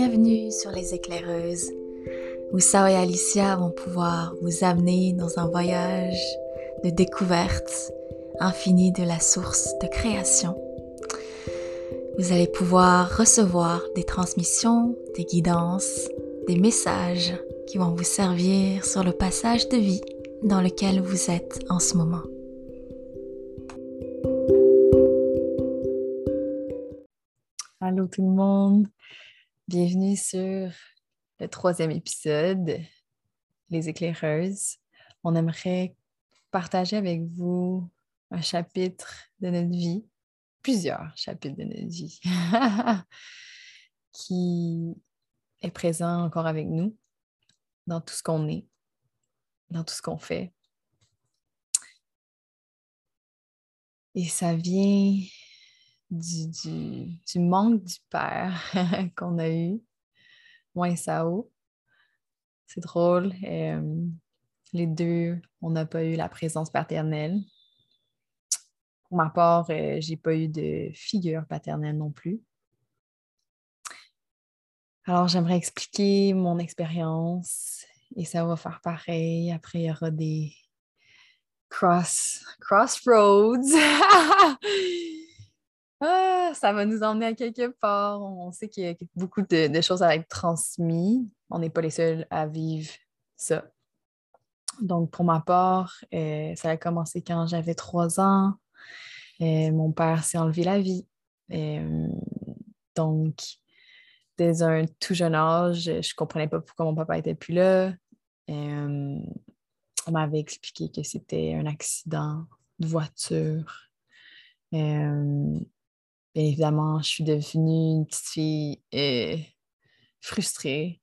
Bienvenue sur les éclaireuses, où Sao et Alicia vont pouvoir vous amener dans un voyage de découverte infinie de la source de création. Vous allez pouvoir recevoir des transmissions, des guidances, des messages qui vont vous servir sur le passage de vie dans lequel vous êtes en ce moment. Allô tout le monde, bienvenue sur le troisième épisode, Les éclaireuses. On aimerait partager avec vous un chapitre de notre vie, plusieurs chapitres de notre vie, qui est présent encore avec nous dans tout ce qu'on est, dans tout ce qu'on fait. Et ça vient du, manque du père qu'on a eu, moi et Sao. C'est drôle. Euh, les deux, on n'a pas eu la présence paternelle. Pour ma part, euh, j'ai pas eu de figure paternelle non plus. Alors, j'aimerais expliquer mon expérience et ça va faire pareil. Après, il y aura des cross, crossroads. Ah, ça va nous emmener à quelque part. On sait qu'il y a beaucoup de, choses à être transmises. On n'est pas les seuls à vivre ça. Donc, pour ma part, euh, ça a commencé quand j'avais trois ans. Euh, mon père s'est enlevé la vie. Euh, donc, dès un tout jeune âge, je ne comprenais pas pourquoi mon papa n'était plus là. on m'avait expliqué que c'était un accident de voiture. Évidemment, je suis devenue une petite fille euh, frustrée,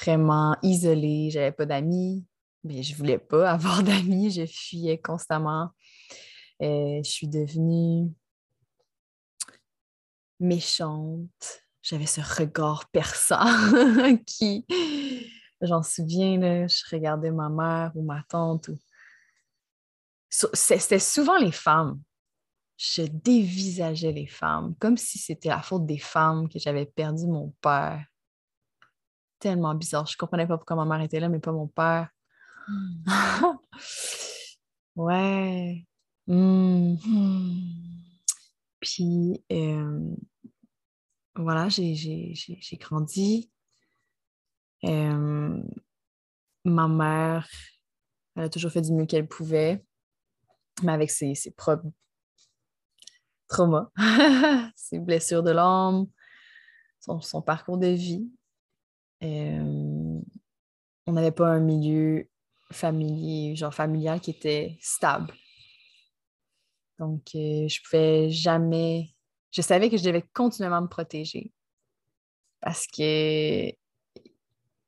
vraiment isolée. J'avais pas d'amis, mais je voulais pas avoir d'amis. Je fuyais constamment. Euh, je suis devenue méchante. J'avais ce regard perçant qui, j'en souviens, là, je regardais ma mère ou ma tante. Ou... C'était souvent les femmes je dévisageais les femmes, comme si c'était la faute des femmes que j'avais perdu mon père. Tellement bizarre. Je ne comprenais pas pourquoi ma mère était là, mais pas mon père. ouais. Hmm. Puis, euh, voilà, j'ai grandi. Euh, ma mère, elle a toujours fait du mieux qu'elle pouvait, mais avec ses, ses propres trauma, ses blessures de l'âme, son, parcours de vie. Euh, on n'avait pas un milieu familier, genre familial qui était stable. Donc, euh, je pouvais jamais. Je savais que je devais continuellement me protéger parce que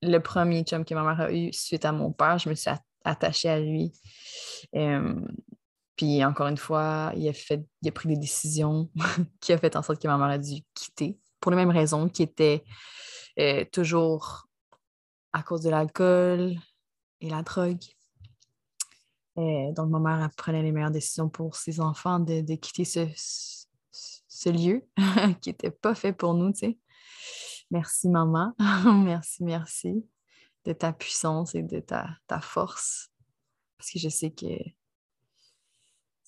le premier chum que ma mère a eu suite à mon père, je me suis attachée à lui. Euh, puis encore une fois, il a, fait, il a pris des décisions qui a fait en sorte que ma mère a dû quitter pour les mêmes raisons, qui étaient euh, toujours à cause de l'alcool et la drogue. Euh, donc, ma mère prenait les meilleures décisions pour ses enfants de, quitter ce, lieu qui n'était pas fait pour nous. Merci, maman. merci, merci de ta puissance et de ta force. Parce que je sais que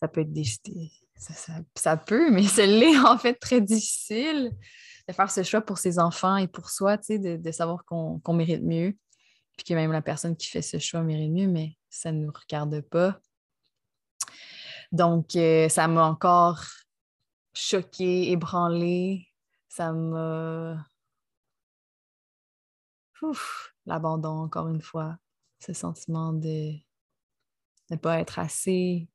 ça peut être des, ça, peut, mais c'est l'est en fait très difficile de faire ce choix pour ses enfants et pour soi, tu sais, de, savoir qu'on mérite mieux, puis que même la personne qui fait ce choix mérite mieux, mais ça ne nous regarde pas. Donc, euh, ça m'a encore choquée, ébranlée. Ça m'a. L'abandon, encore une fois. Ce sentiment de ne pas être assez,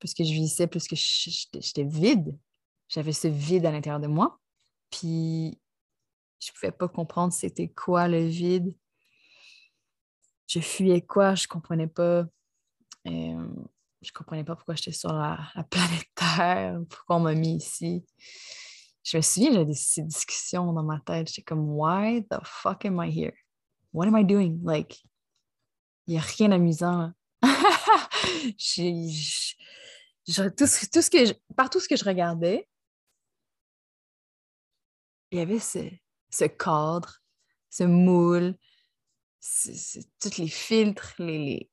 plus que je vieillissais, plus que j'étais vide. J'avais ce vide à l'intérieur de moi. Puis, je ne pouvais pas comprendre c'était quoi le vide. Je fuyais quoi, je ne comprenais pas. Euh, je comprenais pas pourquoi j'étais sur la, planète Terre, pourquoi on m'a mis ici. Je me souviens, j'avais ces discussions dans ma tête. J'étais comme, why the fuck am I here? What am I doing? Like, il n'y a rien d'amusant. tout, ce, que tout ce que je regardais, il y avait ce, ce cadre, ce moule, tous les filtres, les. les...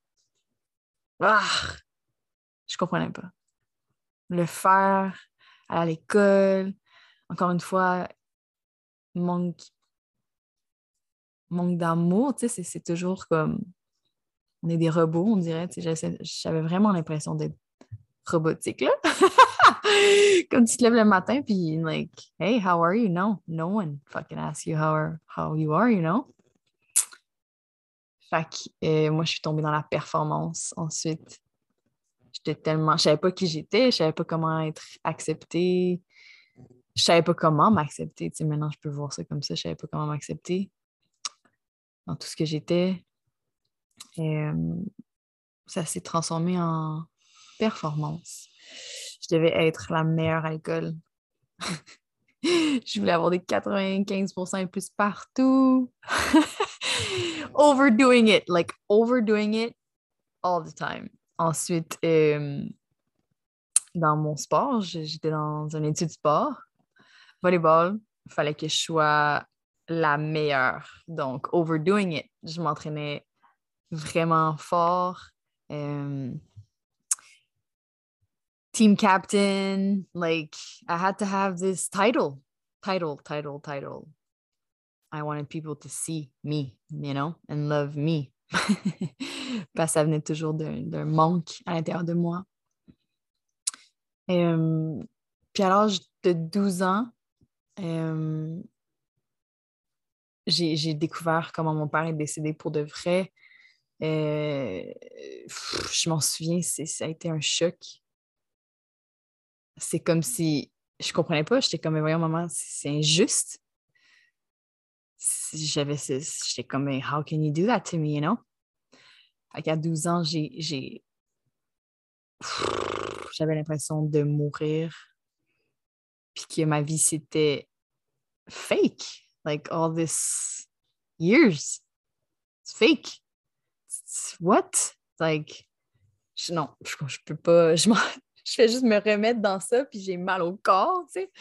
Ah! Je comprenais pas. Le faire à l'école, encore une fois, manque, manque d'amour, tu sais, c'est toujours comme. On est des robots, on dirait. J'avais vraiment l'impression d'être robotique, là. Comme tu te lèves le matin, puis like, hey, how are you? No, no one fucking asks you how, are, how you are, you know? Fait que euh, moi, je suis tombée dans la performance ensuite. J'étais tellement. Je savais pas qui j'étais, je savais pas comment être acceptée. Je savais pas comment m'accepter. Tu sais, maintenant, je peux voir ça comme ça. Je savais pas comment m'accepter dans tout ce que j'étais. Et euh, ça s'est transformé en performance. Je devais être la meilleure à l'école. je voulais avoir des 95% et plus partout. overdoing it, like overdoing it all the time. Ensuite, euh, dans mon sport, j'étais dans une étude sport, volleyball. Il fallait que je sois la meilleure. Donc, overdoing it. Je m'entraînais vraiment fort. Euh, team captain. Like I had to have this title, title, title, title. I wanted people to see me, you know, and love me. Parce que ça venait toujours d'un manque à l'intérieur de moi. Euh, puis à l'âge de 12 ans, j'ai découvert comment mon père est décédé pour de vrai. Euh, je m'en souviens, ça a été un choc c'est comme si je comprenais pas. J'étais comme, voyons, maman, c'est injuste. J'avais, j'étais comme, how can you do that to me, you know? Fait qu'à 12 ans, j'ai, j'avais l'impression de mourir. Puis que ma vie, c'était fake. Like all this years. It's fake. what? Like, non, je, je peux pas. Je je fais juste me remettre dans ça, puis j'ai mal au corps, tu sais.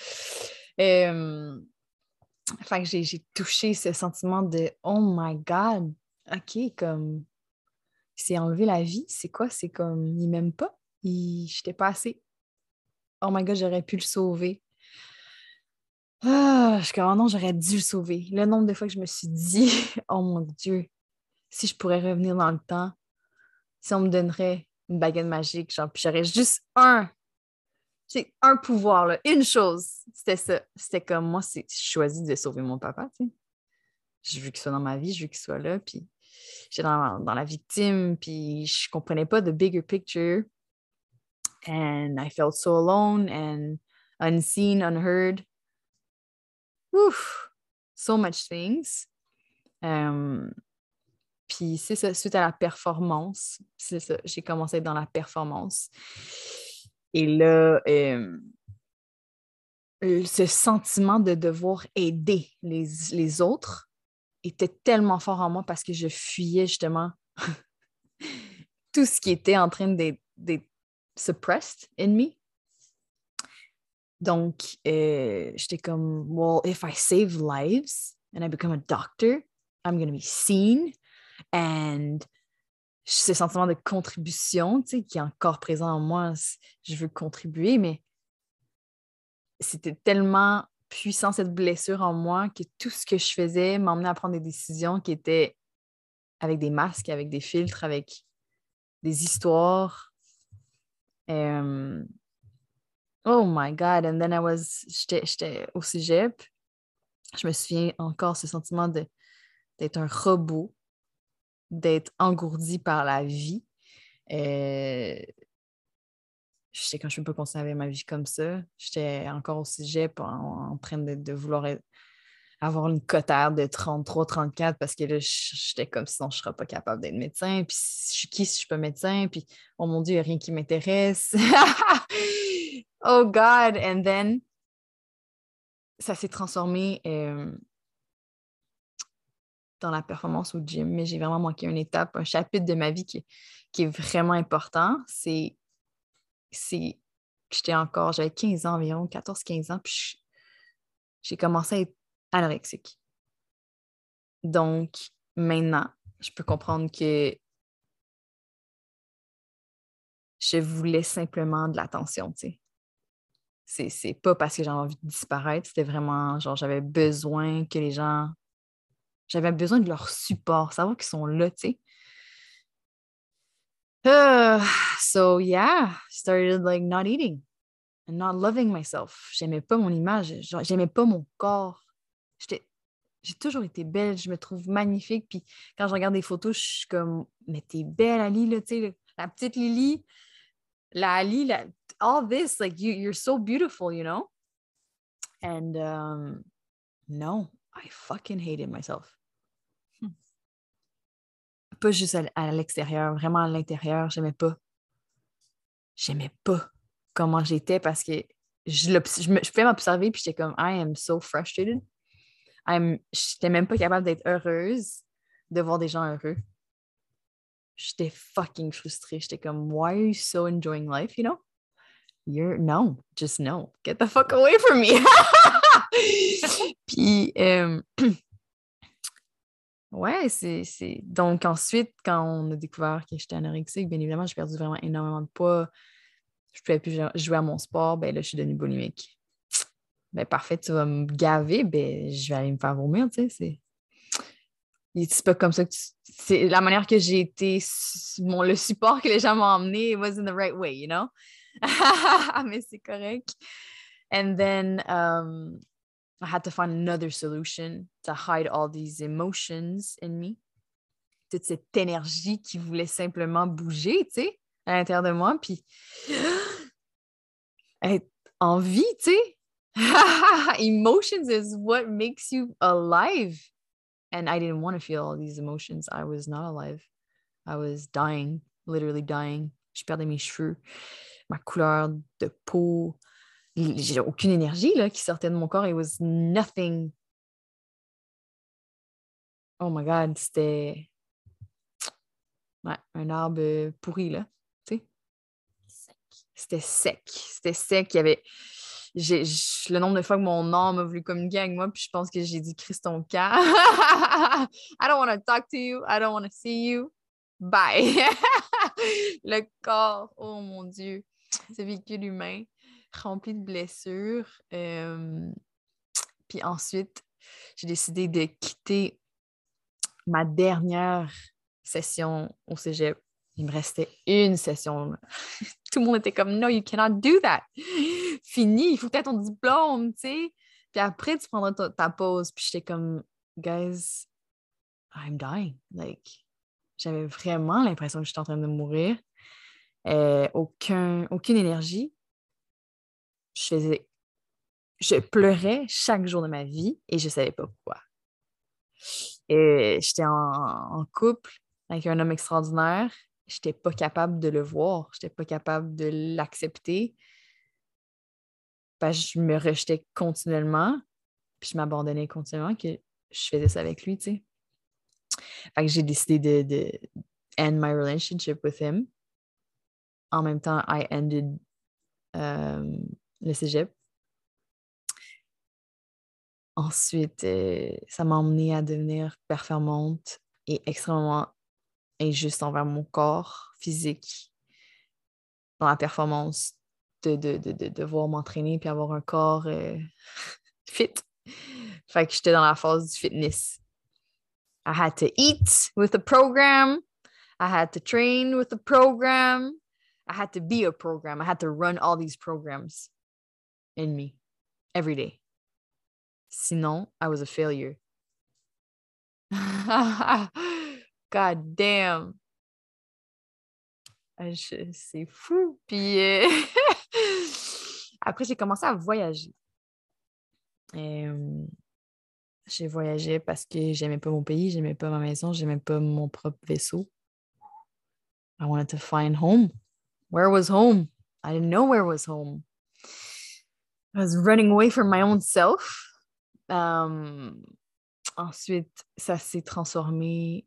Fait que j'ai touché ce sentiment de Oh my God, OK, comme il s'est enlevé la vie, c'est quoi? C'est comme il m'aime pas, je j'étais pas assez. Oh my God, j'aurais pu le sauver. Ah, je suis comme, oh non, j'aurais dû le sauver. Le nombre de fois que je me suis dit, oh mon Dieu, si je pourrais revenir dans le temps, si on me donnerait une baguette magique, genre, puis j'aurais juste un, j'ai un pouvoir, là, une chose. C'était ça. C'était comme moi, c'est choisi de sauver mon papa, tu sais. Je veux qu'il soit dans ma vie, je veux qu'il soit là, puis j'étais dans, dans, la victime, puis je comprenais pas the bigger picture. And I felt so alone and unseen, unheard. Ouf! So much things. Um, puis c'est ça, suite à la performance, c'est ça, j'ai commencé dans la performance. Et là, ce sentiment de devoir aider les, les, autres était tellement fort en moi parce que je fuyais justement tout ce qui était en train d'être suppressed in me. Donc, euh, j'étais comme, well, if I save lives and I become a doctor, I'm going to be seen And ce sentiment de contribution, tu sais, qui est encore présent en moi, je veux contribuer, mais c'était tellement puissant cette blessure en moi que tout ce que je faisais m'emmenait à prendre des décisions qui étaient avec des masques, avec des filtres, avec des histoires. oh my God! And then I was, j'étais au cégep. Je me souviens encore ce sentiment d'être un robot d'être engourdi par la vie. Euh, je sais quand je peux continuer ma vie comme ça. J'étais encore au cégep en, train de, vouloir avoir une cotère de 33-34 parce que là, j'étais comme sinon je ne serais pas capable d'être médecin. Puis je suis qui si je suis pas médecin? Puis oh mon Dieu, il n'y a rien qui m'intéresse. oh God! And then, ça s'est transformé. Euh, dans la performance au gym, mais j'ai vraiment manqué une étape, un chapitre de ma vie qui, qui est vraiment important. C'est j'étais encore, j'avais 15 ans environ, 14-15 ans, puis j'ai commencé à être anorexique. Donc, maintenant, je peux comprendre que je voulais simplement de l'attention, tu sais. C'est pas parce que j'avais envie de disparaître, c'était vraiment genre j'avais besoin que les gens. J'avais besoin de leur support, savoir qu'ils sont là, tu sais. Uh, so yeah, started like not eating and not loving myself. J'aimais pas mon image, j'aimais pas mon corps. J'ai toujours été belle, je me trouve magnifique. Puis quand je regarde des photos, je suis comme, mais t'es belle, Ali, là, tu sais, la petite Lily, la Ali, la, all this, like, you, you're so beautiful, you know? And um, no, I fucking hated myself. Hmm. Pas juste à, l'extérieur, vraiment à l'intérieur, j'aimais pas. J'aimais pas comment j'étais parce que je, je, je pouvais m'observer puis j'étais comme I am so frustrated. Je n'étais même pas capable d'être heureuse de voir des gens heureux. J'étais fucking frustrée. J'étais comme, why are you so enjoying life, you know? You're, no, just no. Get the fuck away from me. Puis, euh, ouais, c'est. Donc, ensuite, quand on a découvert que j'étais anorexique, bien évidemment, j'ai perdu vraiment énormément de poids. Je pouvais plus jouer à mon sport. Ben là, je suis devenue boulimique ben parfait, tu vas me gaver, ben je vais aller me faire vomir, tu sais. C'est pas comme ça que C'est la manière que j'ai été. Mon, le support que les gens m'ont emmené, it was in the right way, you know? Mais c'est correct. And then um, I had to find another solution to hide all these emotions in me. Toute cette énergie qui voulait simplement bouger, tu sais, à l'intérieur de moi. Puis être en vie, tu sais emotions is what makes you alive. And I didn't want to feel all these emotions. I was not alive. I was dying, literally dying. Je perdais mes cheveux, ma couleur de peau. J'ai aucune énergie là, qui sortait de mon corps. It was nothing. Oh my God, c'était ouais, un arbre pourri, là. Tu sais? C'était sec. C'était sec. Il y avait le nombre de fois que mon âme a voulu communiquer avec moi, puis je pense que j'ai dit Christ ton cas. I don't want to talk to you. I don't want to see you. Bye. le corps, oh mon Dieu, ce véhicule humain rempli de blessures. Euh, puis ensuite, j'ai décidé de quitter ma dernière session au cégep. Il me restait une session. Tout le monde était comme No, you cannot do that fini, il faut que tu aies ton diplôme, tu sais. Puis après, tu prendras ta, pause. Puis j'étais comme, guys, I'm dying. Like, j'avais vraiment l'impression que j'étais en train de mourir. Euh, aucun, aucune énergie. Je faisais. Je pleurais chaque jour de ma vie et je ne savais pas pourquoi. Et j'étais en, couple avec un homme extraordinaire. Je n'étais pas capable de le voir. Je n'étais pas capable de l'accepter parce que je me rejetais continuellement, puis je m'abandonnais continuellement, que je faisais ça avec lui, tu sais. J'ai décidé de, de end my relationship with him. En même temps, I ended euh, le cégep. Ensuite, euh, ça m'a emmené à devenir performante et extrêmement injuste envers mon corps physique dans la performance de, de, de, de devoir m'entraîner puis avoir un corps euh, fit. Fait que j'étais dans la phase du fitness. I had to eat with the program. I had to train with the program. I had to be a program. I had to run all these programs in me every day. Sinon, I was a failure. God damn. C'est fou. Puis euh, après, j'ai commencé à voyager. j'ai voyagé parce que j'aimais pas mon pays, j'aimais pas ma maison, j'aimais pas mon propre vaisseau. I wanted to find home. Where was home? I didn't know where was home. I was running away from my own self. ensuite, ça s'est transformé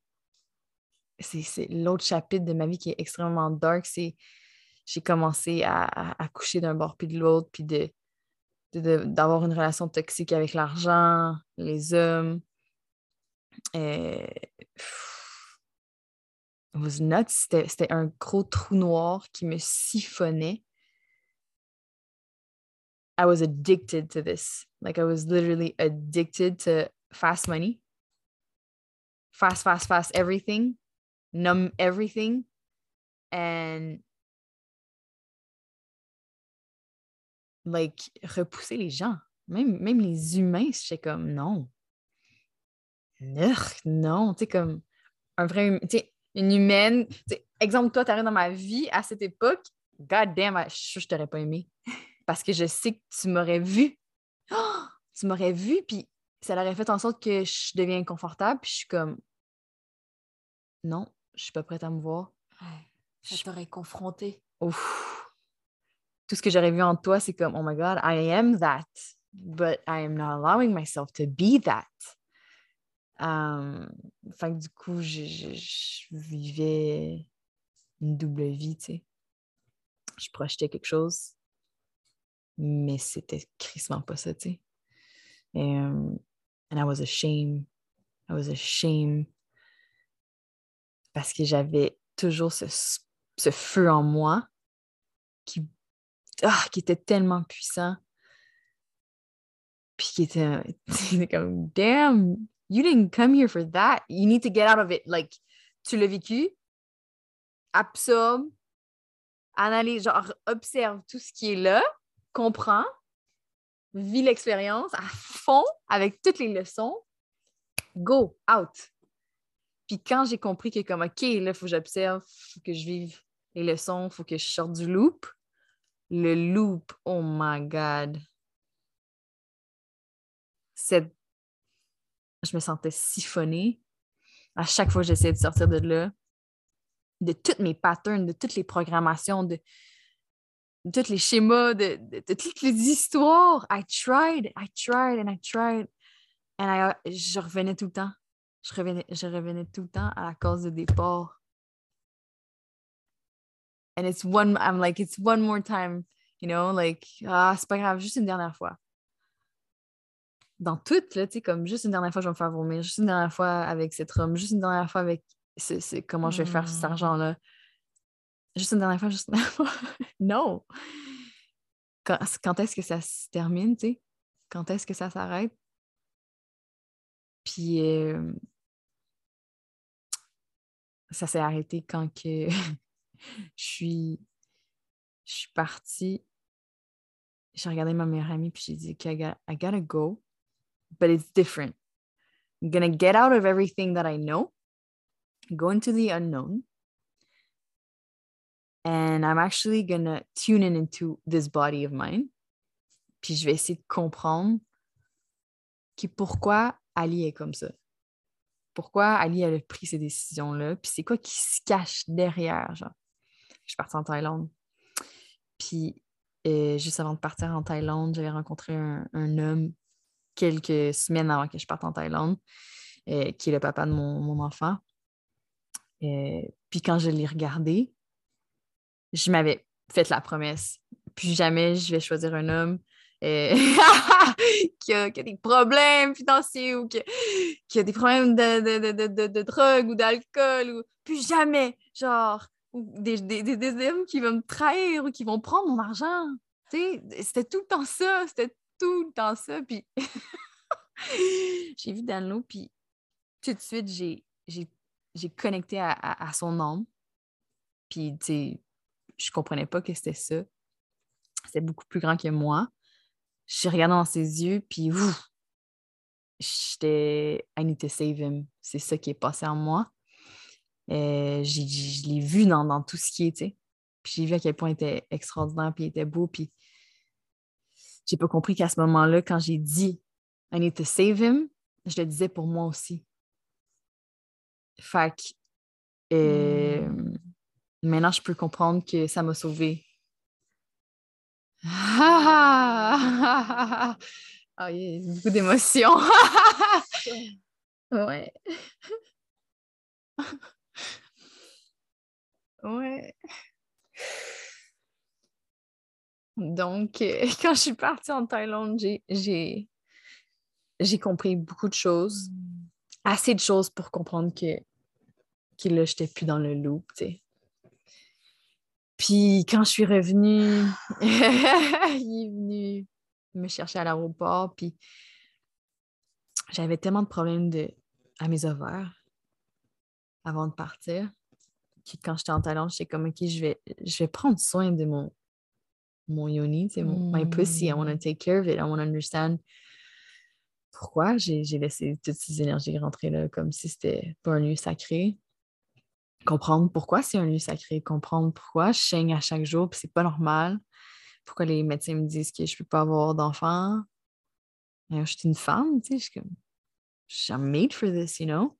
c'est l'autre chapitre de ma vie qui est extrêmement dark. C'est j'ai commencé à, coucher d'un bord puis de l'autre, puis de, d'avoir une relation toxique avec l'argent, les hommes. Euh. C'était un gros trou noir qui me siphonnait. I was addicted to this. Like I was literally addicted to fast money. Fast, fast, fast everything. Numb everything. And like repousser les gens. Même, même les humains, j'étais comme non. non. Tu sais, comme un vrai. Tu sais, une humaine. exemple, toi, tu arrives dans ma vie à cette époque, god damn, je, je t'aurais pas aimé. Parce que je sais que tu m'aurais vu. tu m'aurais vu, puis ça aurait fait en sorte que je deviens inconfortable, puis je suis comme non, je suis pas prête à me voir. je t'aurais confronté. Ouf. Tout ce que j'aurais vu en toi, c'est comme oh my god, I am that, but I am not allowing myself to be that. Um, fait que du coup, je, vivais une double vie, tu sais. Je projetais quelque chose, mais c'était crissement pas ça, tu sais. And I was ashamed. I was ashamed parce que j'avais toujours ce, ce, feu en moi qui, ah, qui était tellement puissant. Puis qui était, comme, damn, you didn't come here for that. You need to get out of it. Like, tu l'as vécu, absorbe, analyse, genre, observe tout ce qui est là, comprends, vis l'expérience à fond avec toutes les leçons, go, out. Puis quand j'ai compris que, comme, OK, là, il faut que j'observe, il faut que je vive les leçons, il faut que je sorte du loop, le loop, oh my God. Cette je me sentais siphonnée. À chaque fois que j'essayais de sortir de là, de tous mes patterns, de toutes les programmations, de, tous les schémas, de, toutes les histoires. I tried, I tried and I tried. And je revenais tout le temps. Je revenais, je revenais tout le temps à la cause de départ. And it's one, I'm like, it's one more time, you know, like, ah, c'est pas grave, juste une dernière fois dans tout, là, tu sais, comme juste une dernière fois, je vais me faire vomir, juste une dernière fois avec cet homme, juste une dernière fois avec comment je vais faire cet mmh. argent-là. Juste une dernière fois, juste une dernière fois. non! Quand, est-ce que ça se termine, tu sais? Quand est-ce que ça s'arrête? Puis euh, ça s'est arrêté quand que je suis je suis partie. J'ai regardé ma meilleure amie puis j'ai dit OK, I gotta go but it's different. I'm to get out of everything that I know, go into the unknown. And I'm actually to tune in into this body of mine. Puis je vais essayer de comprendre pourquoi Ali est comme ça. Pourquoi Ali a pris ces décisions-là. Puis c'est quoi qui se cache derrière. Je suis partie en Thaïlande. Puis euh, juste avant de partir en Thaïlande, j'avais rencontré un, un homme quelques semaines avant que je parte en Thaïlande, euh, qui est le papa de mon, enfant. Euh, puis quand je l'ai regardé, je m'avais fait la promesse. Puis jamais je vais choisir un homme euh, qui, a, des problèmes financiers ou qui, a des problèmes de, drogue ou d'alcool. Ou... Puis jamais, genre, des, des, des, hommes qui vont me trahir ou qui vont prendre mon argent. C'était tout le temps ça. C'était tout le temps ça. Puis j'ai vu Danlo, puis tout de suite, j'ai connecté à, son âme. Puis, tu sais, je comprenais pas que c'était ça. C'était beaucoup plus grand que moi. J'ai regardé dans ses yeux, puis j'étais I need to save him. C'est ça qui est passé en moi. Euh, je l'ai vu dans, dans, tout ce qui est. Puis j'ai vu à quel point il était extraordinaire, puis il était beau, puis j'ai pas compris qu'à ce moment-là, quand j'ai dit I need to save him, je le disais pour moi aussi. Fait que euh, maintenant, je peux comprendre que ça m'a sauvée. Ah, oh, il y a beaucoup d'émotions. ouais. ouais. Donc, euh, quand je suis partie en Thaïlande, j'ai compris beaucoup de choses. assez de choses pour comprendre que, que là, j'étais plus dans le loop, tu sais. Puis quand je suis revenue, il est venu me chercher à l'aéroport, puis j'avais tellement de problèmes de, à mes ovaires avant de partir. que quand j'étais en Thaïlande, j'étais comme, OK, je vais, je vais prendre soin de mon, mon yoni, c'est mon my pussy. I want to take care of it. I want to understand pourquoi j'ai laissé toutes ces énergies rentrer là comme si c'était pas un lieu sacré. Comprendre pourquoi c'est un lieu sacré, comprendre pourquoi je saigne à chaque jour, puis c'est pas normal. Pourquoi les médecins me disent que je peux pas avoir d'enfant. Je suis une femme, tu sais, je suis comme, I'm made for this, you know?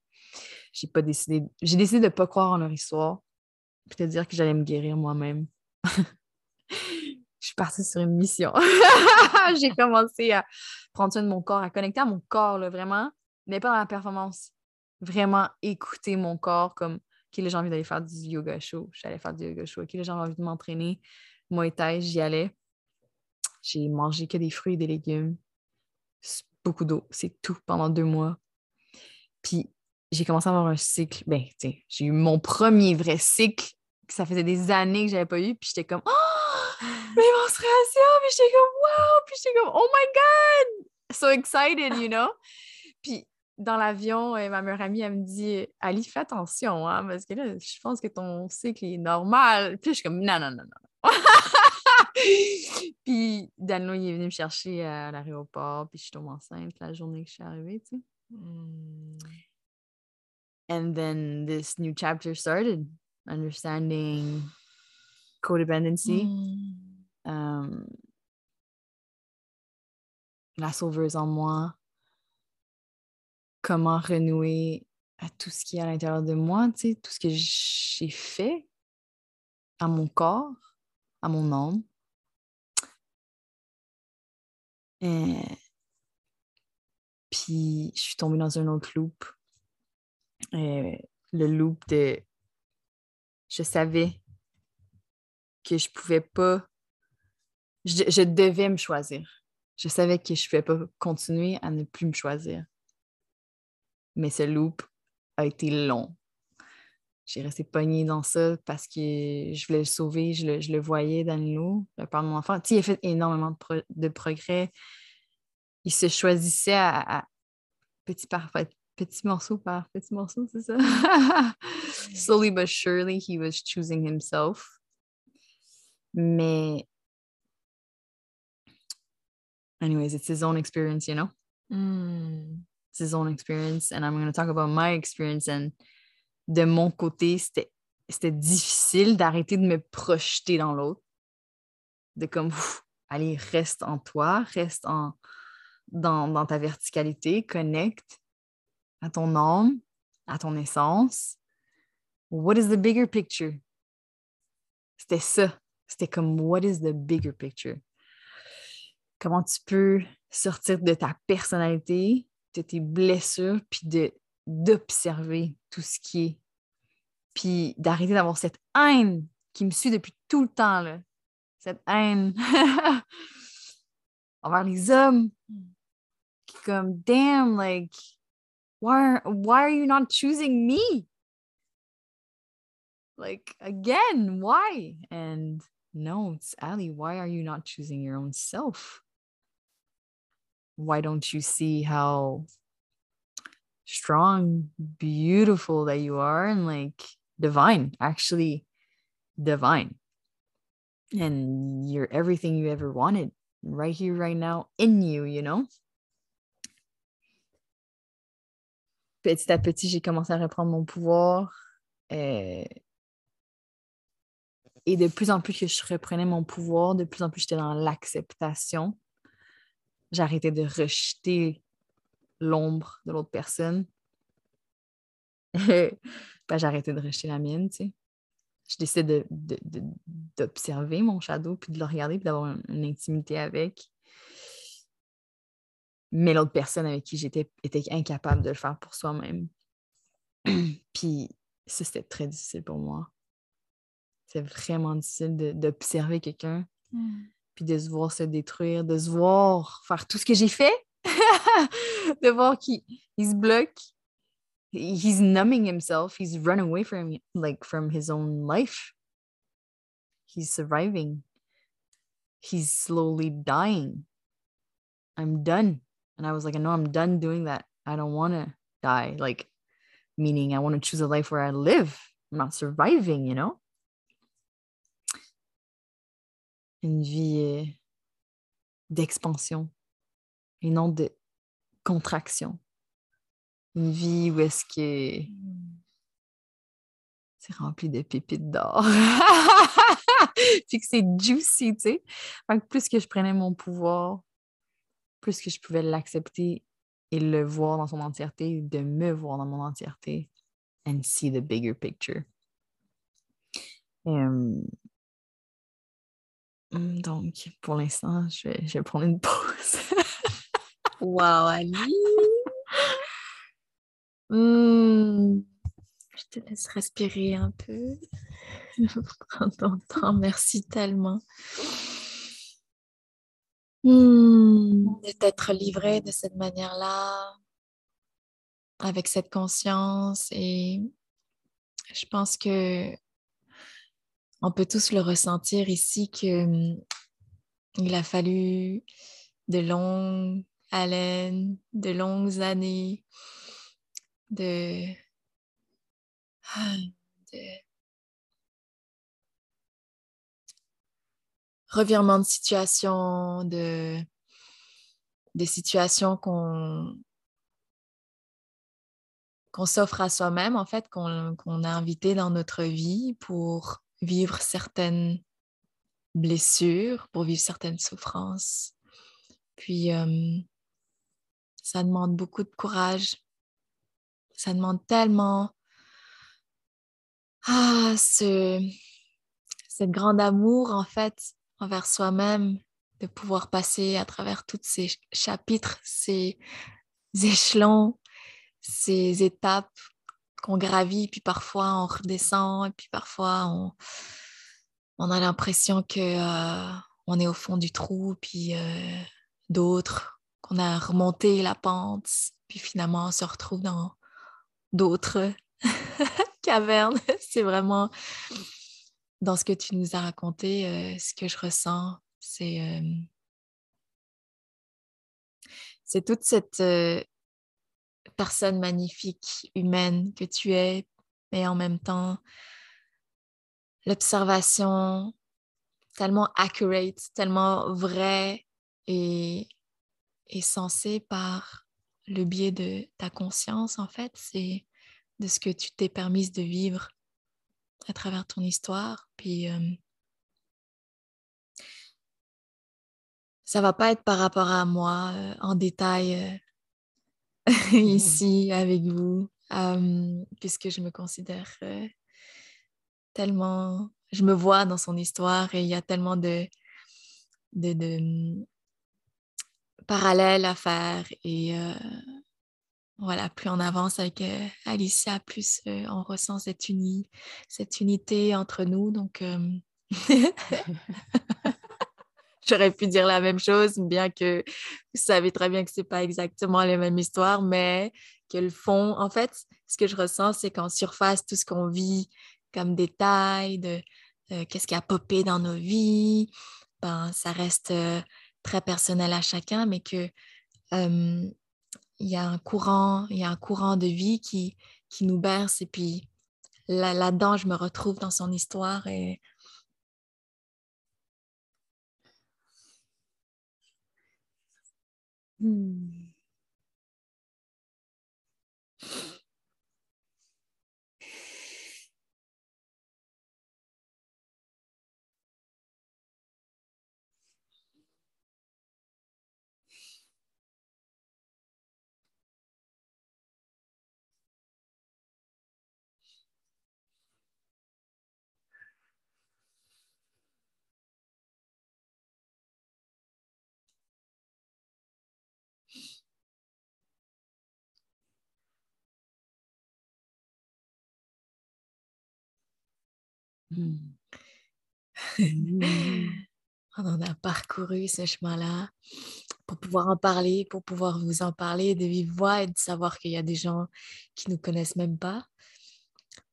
J'ai pas décidé, j'ai décidé de pas croire en leur histoire, puis de dire que j'allais me guérir moi-même. je suis partie sur une mission. j'ai commencé à prendre soin de mon corps, à connecter à mon corps, là, vraiment, mais pas dans la performance. Vraiment écouter mon corps comme qui les gens envie d'aller faire du yoga show. J'allais faire du yoga show. Qui les gens ont envie de m'entraîner. Moi, j'y allais. J'ai mangé que des fruits et des légumes. Beaucoup d'eau. C'est tout pendant deux mois. Puis j'ai commencé à avoir un cycle. Ben, tu sais, j'ai eu mon premier vrai cycle. Que ça faisait des années que j'avais pas eu. Puis j'étais comme, oh, mes menstruations. Puis j'étais comme, wow. Puis j'étais comme, oh my God. So excited, you know? Puis dans l'avion, euh, ma meilleure amie, elle me dit Ali, fais attention, hein, parce que là, je pense que ton cycle est normal. Puis je suis comme non, non, non, non. puis Danilo, il est venu me chercher à l'aéroport, puis je suis tombée enceinte la journée que je suis arrivée, tu sais. Hmm. And then this new chapter started, understanding codependency. Mm. Um, la sauveuse en moi, comment renouer à tout ce qui est à l'intérieur de moi, tu tout ce que j'ai fait à mon corps, à mon âme. Et... Puis, je suis tombée dans un autre loop. Et le loop de... Je savais que je pouvais pas... Je, devais me choisir. Je savais que je ne pouvais pas continuer à ne plus me choisir mais ce loop a été long. J'ai resté pognée dans ça parce que je voulais le sauver, je le, je le voyais dans le père de mon enfant. il a fait énormément de, progrès. Il se choisissait à, petit par petit morceau par petit morceau, c'est ça? Slowly but surely, he was choosing himself. Mais, anyways, it's his own experience, you know? Mm his own experience and I'm going to talk about my experience and de mon côté c'était c'était difficile d'arrêter de me projeter dans l'autre de comme allez reste en toi reste en dans, dans ta verticalité connecte à ton âme à ton essence. What is the bigger picture? C'était ça. C'était comme what is the bigger picture? Comment tu peux sortir de ta personnalité de tes blessures, puis d'observer tout ce qui est. Puis d'arrêter d'avoir cette haine qui me suit depuis tout le temps, là. Cette haine envers les hommes. Qui comme, damn, like, why, why are you not choosing me? Like, again, why? And no, it's Ali, why are you not choosing your own self? Why don't you see how strong, beautiful that you are and like divine, actually divine. And you're everything you ever wanted right here, right now, in you, you know? Petit à petit, j'ai commencé à reprendre mon pouvoir. Euh, et de plus en plus que je reprenais mon pouvoir, de plus en plus j'étais dans l'acceptation j'arrêtais de rejeter l'ombre de l'autre personne. ben, j'arrêtais de rejeter la mienne, tu sais. Je décidais d'observer mon shadow, puis de le regarder, puis d'avoir une, intimité avec. Mais l'autre personne avec qui j'étais était incapable de le faire pour soi-même. puis ça, c'était très difficile pour moi. C'est vraiment difficile d'observer quelqu'un. Mm puis de se voir se détruire, de se voir faire tout ce que j'ai fait, de voir qu'il se bloque, he's numbing himself. He's run away from like from his own life. He's surviving. He's slowly dying. I'm done. And i was like no i'm done doing that. I don't want to die. Like meaning i want to choose a life where i live. I'm not surviving you know une vie d'expansion et non de contraction une vie où est-ce que c'est rempli de pépites d'or. Puis que c'est juicy, tu sais. plus que je prenais mon pouvoir, plus que je pouvais l'accepter et le voir dans son entièreté, de me voir dans mon entièreté and see the bigger picture. Hum, donc, pour l'instant, je vais, je vais prendre une pause. wow, Ali! Mmh. Je te laisse respirer un peu. Prends ton temps. Merci tellement. Mmh. De t'être livré de cette manière-là, avec cette conscience. Et je pense que on peut tous le ressentir ici que mmh, il a fallu de longues haleines, de longues années de, de revirement de situation, de des situations qu'on qu'on s'offre à soi-même, en fait, qu'on a invité dans notre vie pour vivre certaines blessures, pour vivre certaines souffrances. Puis, euh, ça demande beaucoup de courage, ça demande tellement ah, ce, cette amour, en fait, envers soi-même, de pouvoir passer à travers tous ces chapitres, ces échelons, ces étapes qu'on gravit, puis parfois on redescend, puis parfois on, on a l'impression que euh, on est au fond du trou, puis euh, d'autres qu'on a remonté la pente, puis finalement on se retrouve dans d'autres cavernes. C'est vraiment dans ce que tu nous as raconté, euh, ce que je ressens, c'est euh, toute cette personne magnifique, humaine que tu es, mais en même temps, l'observation tellement accurate, tellement vraie et, et sensée par le biais de ta conscience, en fait, c'est de ce que tu t'es permise de vivre à travers ton histoire. Puis ça ça va pas être par rapport à moi en détail ici avec vous, puisque je me considère tellement, je me vois dans son histoire et il y a tellement de, de, de parallèles à faire et voilà, plus on avance avec Alicia, plus on ressent cette, cette unité entre nous. Donc, j'aurais pu dire la même chose, bien que vous savez très bien que ce n'est pas exactement la même histoire, mais que le fond, en fait, ce que je ressens, c'est qu'en surface, tout ce qu'on vit comme détail de qu'est-ce qui a popé dans nos vies, ben, ça reste très personnel à chacun, mais que il y a un courant, y a un courant de vie qui, qui nous berce. Et puis là, là-dedans, je me retrouve dans son histoire et hmm. Mmh. On a parcouru ce chemin-là pour pouvoir en parler, pour pouvoir vous en parler de vive voix et de savoir qu'il y a des gens qui ne nous connaissent même pas,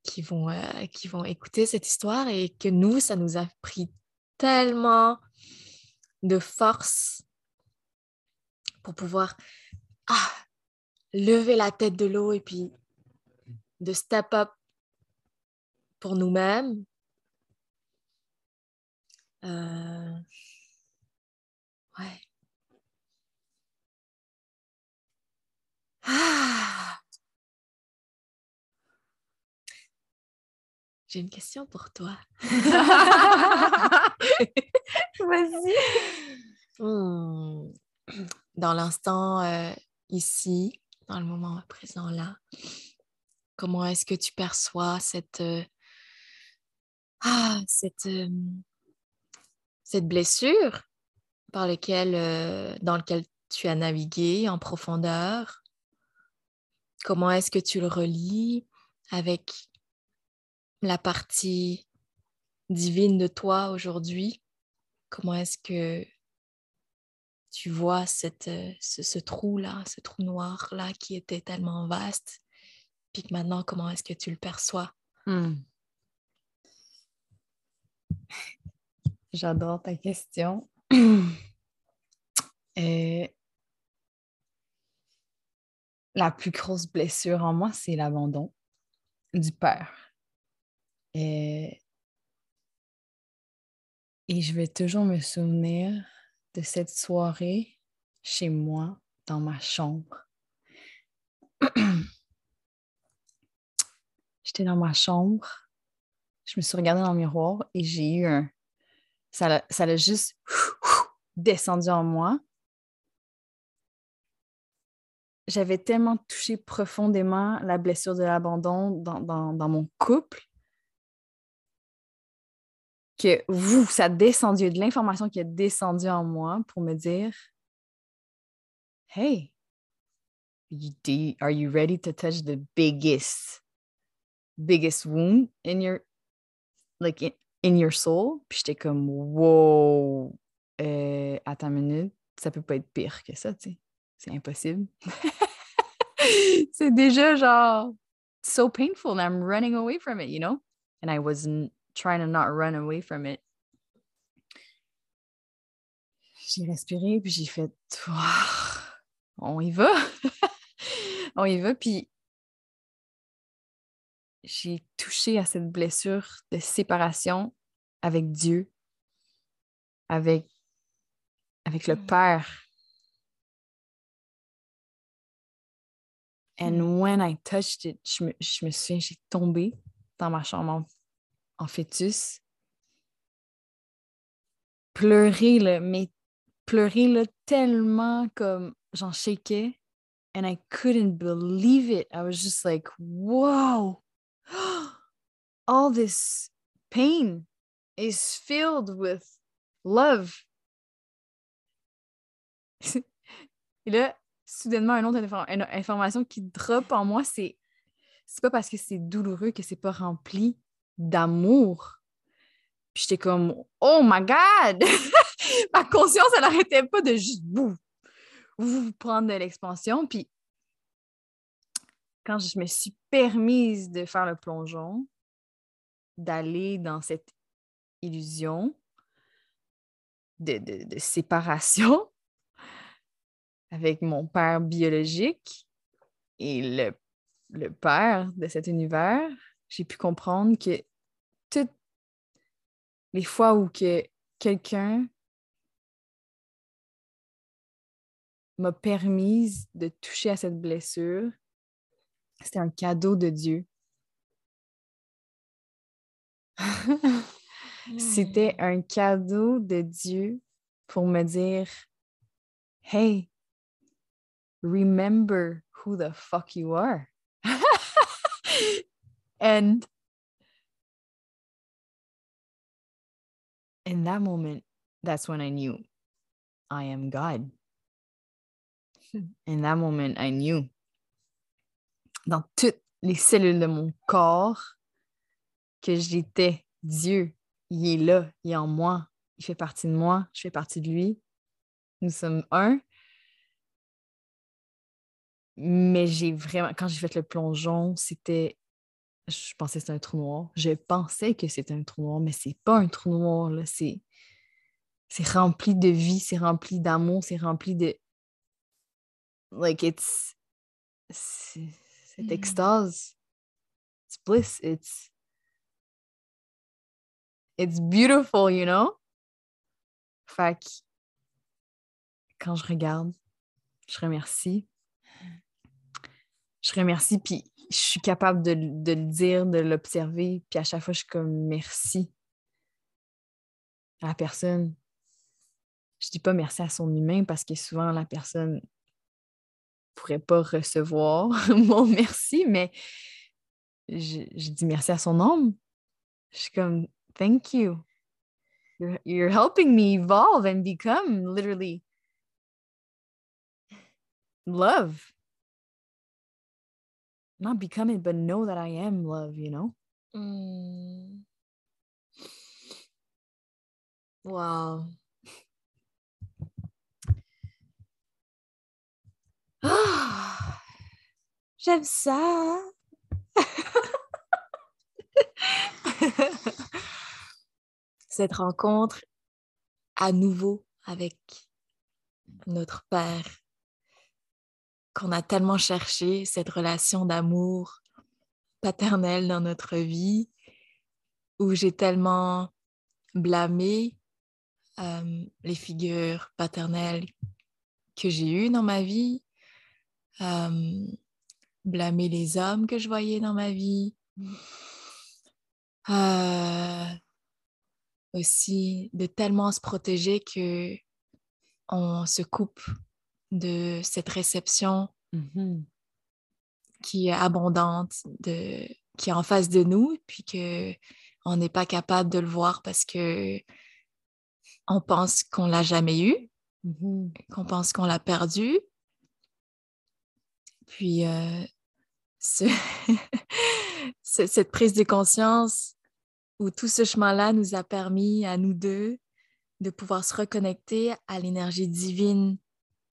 qui vont, euh, qui vont écouter cette histoire et que nous, ça nous a pris tellement de force pour pouvoir ah, lever la tête de l'eau et puis de step up pour nous-mêmes. Euh, ouais. Ah! J'ai une question pour toi. Vas-y. Hmm. Dans l'instant euh, ici, dans le moment présent là, comment est-ce que tu perçois cette, euh, ah, cette, cette blessure par lequel, dans laquelle tu as navigué en profondeur? Comment est-ce que tu le relis avec la partie divine de toi aujourd'hui? Comment est-ce que tu vois euh, ce, trou-là, ce trou noir-là qui était tellement vaste? Puis maintenant, comment est-ce que tu le perçois? Hmm. J'adore ta question. Et la plus grosse blessure en moi, c'est l'abandon du père. Et, et je vais toujours me souvenir de cette soirée chez moi, dans ma chambre. J'étais dans ma chambre, je me suis regardée dans le miroir et j'ai eu un... Ça l'a juste descendu en moi. J'avais tellement touché profondément la blessure de l'abandon dans, mon couple que vous, ça a descendu, de l'information qui a descendu en moi pour me dire Hey, are you ready to touch the biggest, biggest wound in your, like your soul? Puis j'étais comme Wow, euh, attends une minute, ça peut pas être pire que ça, tu sais c'est impossible. c'est déjà genre so painful and I'm running away from it, you know? And I was trying to not run away from it. J'ai respiré, puis j'ai fait on y va. on y va, puis j'ai touché à cette blessure de séparation avec Dieu, avec, avec le mmh. Père And mm. when I touched it, je me, je me souviens, j'ai tombé dans ma chambre en, fœtus. Pleurer, là, mais pleurer là, tellement comme j'en shakeais. And I couldn't believe it. I was just like, whoa, all this pain is filled with love. Et là, soudainement une autre information qui drop en moi, c'est c'est pas parce que c'est douloureux que c'est pas rempli d'amour. Puis j'étais comme Oh my God! Ma conscience, elle n'arrêtait pas de juste vous, vous prendre de l'expansion. Puis quand je me suis permise de faire le plongeon, d'aller dans cette illusion de, séparation, avec mon père biologique et le, le père de cet univers, j'ai pu comprendre que toutes les fois où que quelqu'un m'a permis de toucher à cette blessure, c'était un cadeau de Dieu. c'était hmm. un cadeau de Dieu pour me dire Hey, remember who the fuck you are. and in that moment, that's when I knew I am God. in that moment, I knew dans toutes les cellules de mon corps que j'étais Dieu. Il est là, il est en moi, il fait partie de moi, je fais partie de lui. Nous sommes un. Mais j'ai vraiment, quand j'ai fait le plongeon, c'était. Je pensais que c'était un trou noir. Je pensais que c'était un trou noir, mais c'est pas un trou noir, là. C'est. C'est rempli de vie, c'est rempli d'amour, c'est rempli de. Like, it's. c'est- Cette Mm. extase. It's bliss. It's. It's beautiful, you know? Fait que. Quand je regarde, je remercie. Je remercie, puis je suis capable de, le dire, de l'observer, puis à chaque fois, je suis comme merci à la personne. Je dis pas merci à son humain parce que souvent, la personne pourrait pas recevoir mon merci, mais je, dis merci à son âme. Je suis comme thank you. You're, you're helping me evolve and become literally love. Not become it, but know that I am love, you know? Mm. Wow. J'aime ça. Cette rencontre à nouveau avec notre Père qu'on a tellement cherché, cette relation d'amour paternel dans notre vie, où j'ai tellement blâmé euh, les figures paternelles que j'ai eues dans ma vie, euh, blâmer les hommes que je voyais dans ma vie, euh, aussi de tellement se protéger que on se coupe de cette réception qui est abondante, de, qui est en face de nous, puis que on n'est pas capable de le voir parce que on pense qu'on l'a jamais eu, Mhm. qu'on pense qu'on l'a perdu. Puis euh, ce- ce- cette prise de conscience où tout ce chemin-là nous a permis à nous deux de pouvoir se reconnecter à l'énergie divine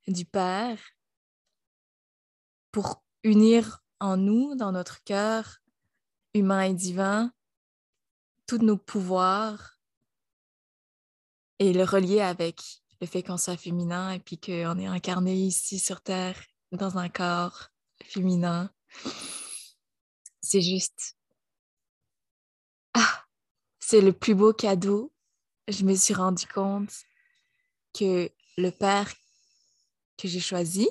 du Père pour unir en nous, dans notre cœur humain et divin, tous nos pouvoirs et le relier avec le fait qu'on soit féminin et puis qu'on est incarné ici sur Terre dans un corps féminin. C'est juste... C'est le plus beau cadeau. Je me suis rendu compte que le père que j'ai choisi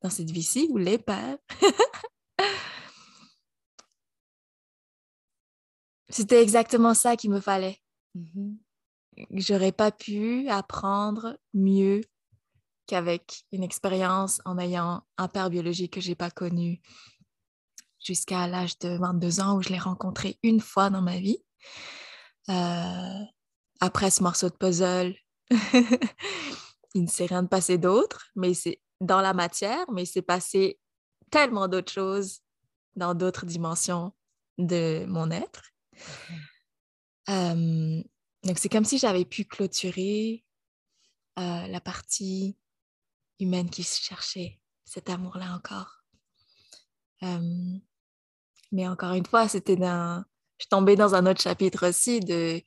dans cette vie-ci, ou les pères, c'était exactement ça qu'il me fallait. Mhm. J'aurais pas pu apprendre mieux qu'avec une expérience en ayant un père biologique que j'ai pas connu jusqu'à l'âge de 22 ans où je l'ai rencontré une fois dans ma vie. Euh, après ce morceau de puzzle, il ne s'est rien de passé d'autre, mais c'est dans la matière, mais il s'est passé tellement d'autres choses dans d'autres dimensions de mon être. Euh, donc, c'est comme si j'avais pu clôturer euh, la partie humaine qui cherchait cet amour-là encore. Euh, mais encore une fois, c'était dans... Je suis tombée dans un autre chapitre aussi de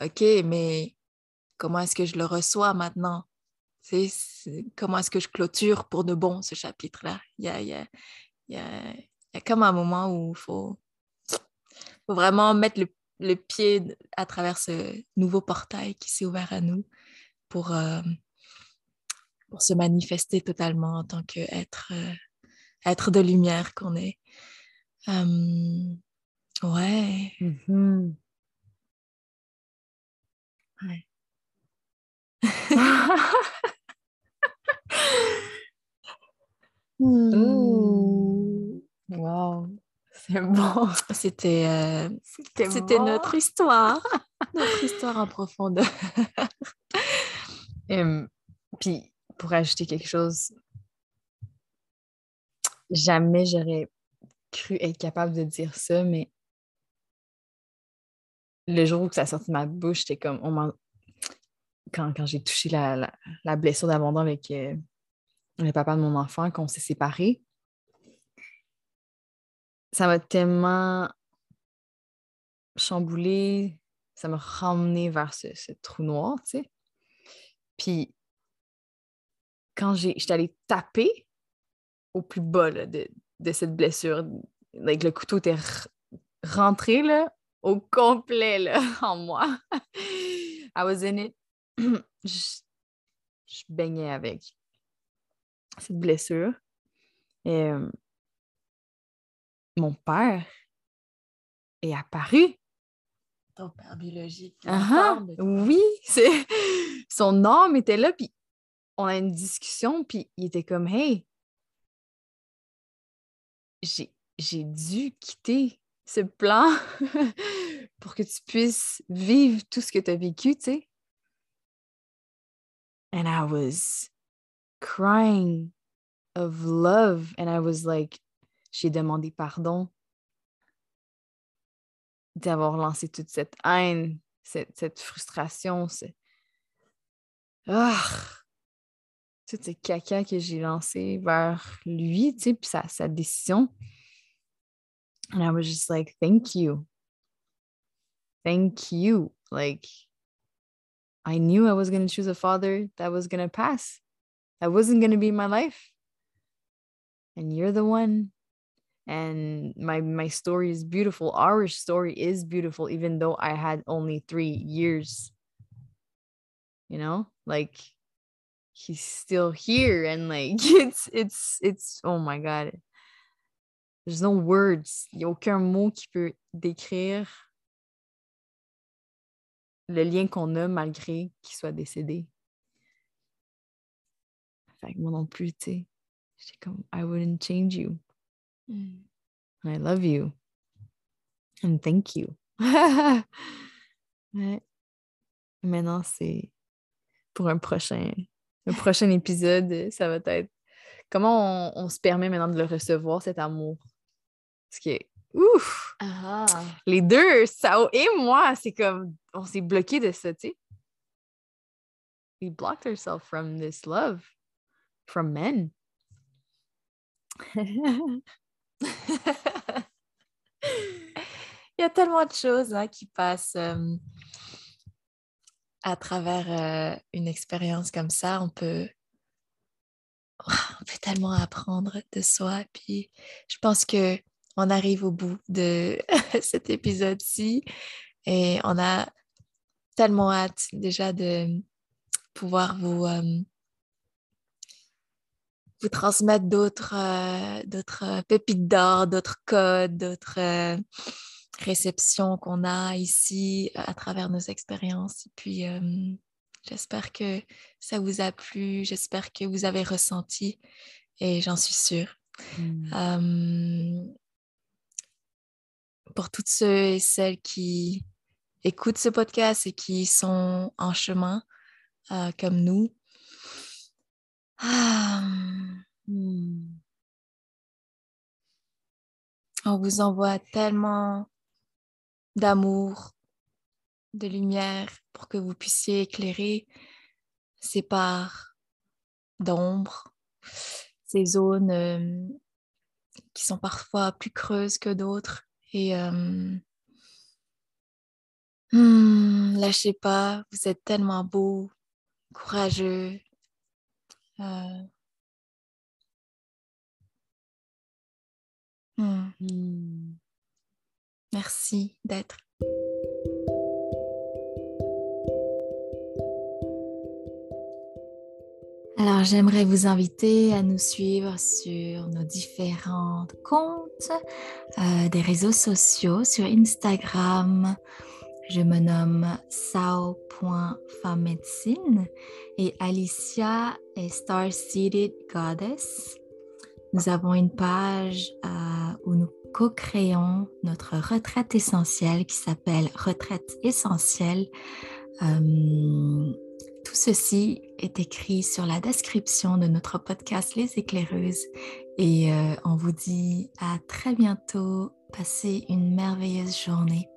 OK, mais comment est-ce que je le reçois maintenant? Comment est-ce que je clôture pour de bon ce chapitre-là? Il y a, y, a, y, a, comme un moment où il faut, faut vraiment mettre le, le pied à travers ce nouveau portail qui s'est ouvert à nous pour, euh, pour se manifester totalement en tant qu'être euh, être de lumière qu'on est. Euh, ouais. Mhm. Ouais. Mmh. Wow, c'est bon. C'était euh, C'était c'était bon. notre histoire, notre histoire en profondeur. Hum, Puis, pour ajouter quelque chose, jamais j'aurais cru être capable de dire ça, mais le jour où ça a sorti de ma bouche, j'étais comme, on quand, quand j'ai touché la, blessure d'abandon avec euh, le papa de mon enfant, qu'on s'est séparés, ça m'a tellement chamboulé, ça m'a ramené vers ce, trou noir, tu sais. Puis, quand j'étais allée taper au plus bas de, cette blessure, avec le couteau était rentré au complet là, en moi. I was in it. je, je baignais avec cette blessure. Et euh, mon père est apparu. Ton père biologique. Uh Oui, c'est son âme était là, puis on a une discussion, puis il était comme Hey, j'ai dû quitter ce plan pour que tu puisses vivre tout ce que tu as vécu, tu sais? And I was crying of love. And I was like, j'ai demandé pardon d'avoir lancé toute cette haine, cette, cette frustration, c'est ah, tout ce caca que j'ai lancé vers lui, tu sais, puis sa, sa décision. And I was just like, thank you. Thank you. Like, I knew I was going to choose a father that was going to pass. That wasn't going to be my life. And you're the one. And my my story is beautiful. Our story is beautiful, even though I had only three years. You know, like he's still here, and like it's it's it's oh my god. No words. Il n'y a aucun mot qui peut décrire le lien qu'on a malgré qu'il soit décédé. Fait que moi non plus, tu sais. J'étais comme, I wouldn't change you. Mm. I love you. And thank you. ouais. Maintenant, c'est pour un prochain, un prochain épisode, ça va être comment on, on, se permet maintenant de le recevoir, cet amour? Parce que, ouf! Ah. Les deux, Sao et moi, c'est comme, on s'est bloqué de ça, tu sais. We blocked ourselves from this love, from men. Il y a tellement de choses hein, qui passent euh, à travers euh, une expérience comme ça. On peut, on peut tellement apprendre de soi. Puis je pense que on arrive au bout de cet épisode-ci et on a tellement hâte déjà de pouvoir vous, euh, vous transmettre d'autres euh, d'autres pépites d'or, d'autres codes, d'autres euh, réceptions qu'on a ici à travers nos expériences. Et puis, j'espère que ça vous a plu, j'espère que vous avez ressenti et j'en suis sûre. Mmh. Pour toutes ceux et celles qui écoutent ce podcast et qui sont en chemin comme nous, ah, hmm. On vous envoie tellement d'amour, de lumière pour que vous puissiez éclairer ces parts d'ombre, ces zones euh, qui sont parfois plus creuses que d'autres. Et euh, hmm, lâchez pas, vous êtes tellement beau, courageux, euh, hmm. Hmm. Merci d'être. Alors, j'aimerais vous inviter à nous suivre sur nos différents comptes euh, des réseaux sociaux, sur Instagram, je me nomme Sao.Médecine et Alicia est Star Seated Goddess. Nous avons une page euh, où nous co-créons notre retraite essentielle qui s'appelle Retraite essentielle. Euh, tout ceci est écrit sur la description de notre podcast Les éclaireuses et euh, on vous dit à très bientôt. Passez une merveilleuse journée.